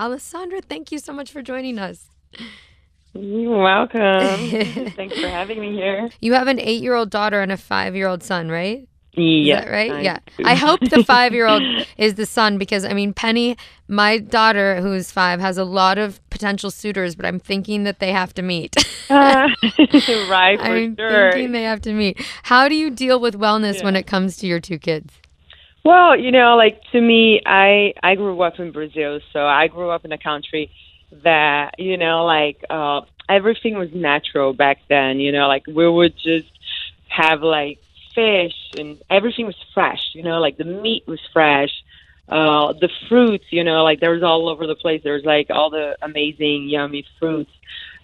Alessandra, thank you so much for joining us. You're welcome. Thanks for having me here. You have an eight year old daughter and a five year old son, right? Yeah. Is that right? I yeah. do. I hope the five year old is the son because, I mean, Penny, my daughter, who's five, has a lot of potential suitors, but I'm thinking that they have to meet. Uh, right, for I'm sure. thinking they have to meet. How do you deal with wellness when it comes to your two kids? Well, you know, like to me, I I grew up in Brazil, so I grew up in a country that you know, like uh, everything was natural back then. You know, like we would just have like fish and everything was fresh. You know, like the meat was fresh. Uh, the fruits, you know, like there was all over the place. There was like all the amazing, yummy fruits,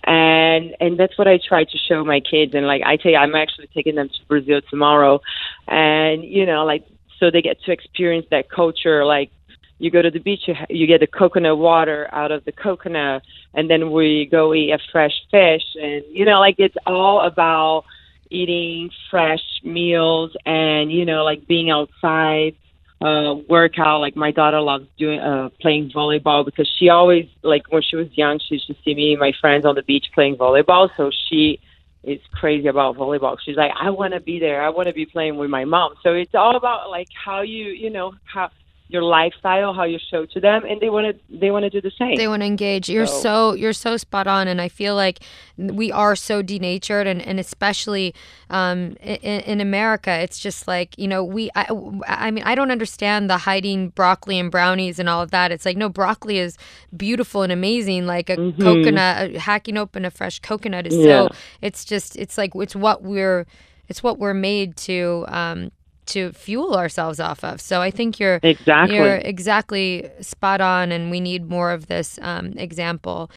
and and that's what I try to show my kids. And like I tell you, I'm actually taking them to Brazil tomorrow, and you know, like so they get to experience that culture. Like you go to the beach, you, you get the coconut water out of the coconut, and then we go eat a fresh fish, and you know, like it's all about eating fresh meals and you know, like being outside uh workout like my daughter loves doing uh playing volleyball because she always like when she was young she used to see me and my friends on the beach playing volleyball so she is crazy about volleyball. She's like i want to be there. I want to be playing with my mom. So it's all about like how you you know how your lifestyle how you show to them and they want to they want to do the same They want to engage. You're So- so you're so spot on, and I feel like we are so denatured, and and especially um, in, in America, it's just like you know we. I, I mean, I don't understand the hiding broccoli and brownies and all of that. It's like no, broccoli is beautiful and amazing. Like a Mhm. coconut, uh, hacking open a fresh coconut is Yeah. so. It's just it's like it's what we're it's what we're made to. Um, to fuel ourselves off of. So I think you're exactly you're exactly spot on, and we need more of this um, example.